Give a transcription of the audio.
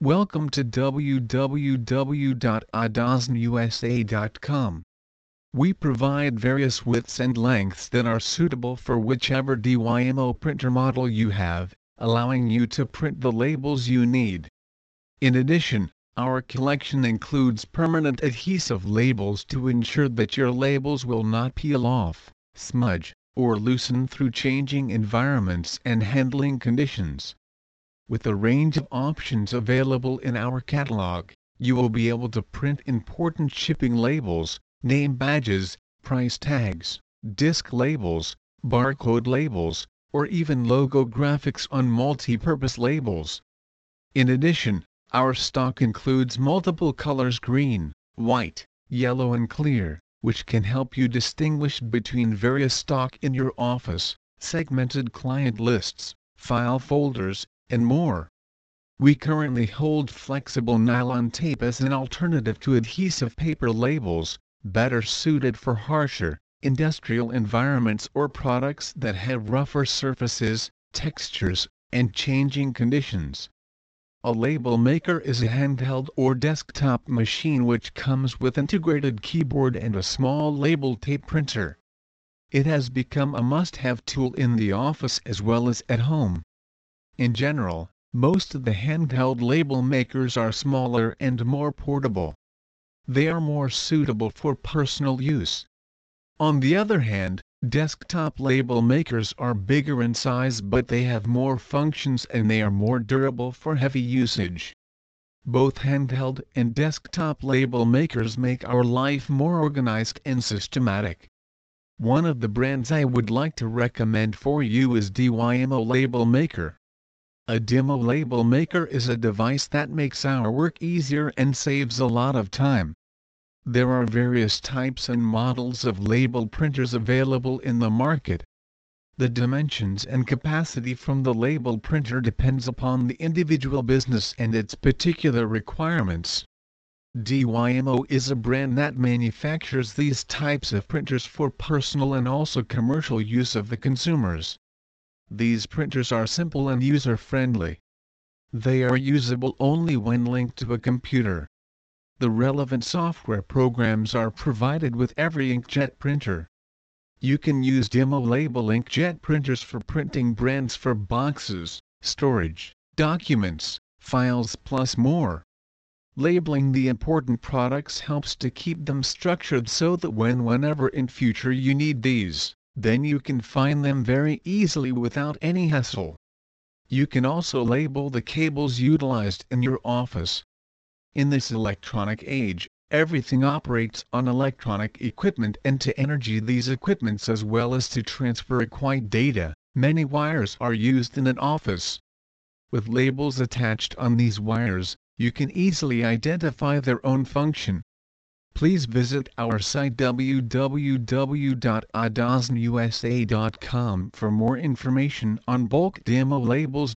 Welcome to www.adazonusa.com. We provide various widths and lengths that are suitable for whichever DYMO printer model you have, allowing you to print the labels you need. In addition, our collection includes permanent adhesive labels to ensure that your labels will not peel off, smudge, or loosen through changing environments and handling conditions. With a range of options available in our catalog, you will be able to print important shipping labels, name badges, price tags, disc labels, barcode labels, or even logo graphics on multi-purpose labels. In addition, our stock includes multiple colors green, white, yellow and clear, which can help you distinguish between various stock in your office, segmented client lists, file folders, and more. We currently hold flexible nylon tape as an alternative to adhesive paper labels, better suited for harsher, industrial environments or products that have rougher surfaces, textures, and changing conditions. A label maker is a handheld or desktop machine which comes with integrated keyboard and a small label tape printer. It has become a must-have tool in the office as well as at home. In general, most of the handheld label makers are smaller and more portable they are more suitable for personal use. On the other hand, desktop label makers are bigger in size but they have more functions and they are more durable for heavy usage. Both handheld and desktop label makers make our life more organized and systematic. One of the brands I would like to recommend for you is DYMO Label Maker. A Dymo label maker is a device that makes our work easier and saves a lot of time. There are various types and models of label printers available in the market. The dimensions and capacity from the label printer depends upon the individual business and its particular requirements. DYMO is a brand that manufactures these types of printers for personal and also commercial use of the consumers. These printers are simple and user-friendly. They are usable only when linked to a computer. The relevant software programs are provided with every inkjet printer. You can use DYMO label inkjet printers for printing brands for boxes, storage, documents, files plus more. Labeling the important products helps to keep them structured so that when whenever in future you need these, then you can find them very easily without any hassle. You can also label the cables utilized in your office, in this electronic age, everything operates on electronic equipment and to energy these equipments as well as to transfer required data, many wires are used in an office. With labels attached on these wires, you can easily identify their own function. Please visit our site www.adazonusa.com for more information on bulk Dymo labels.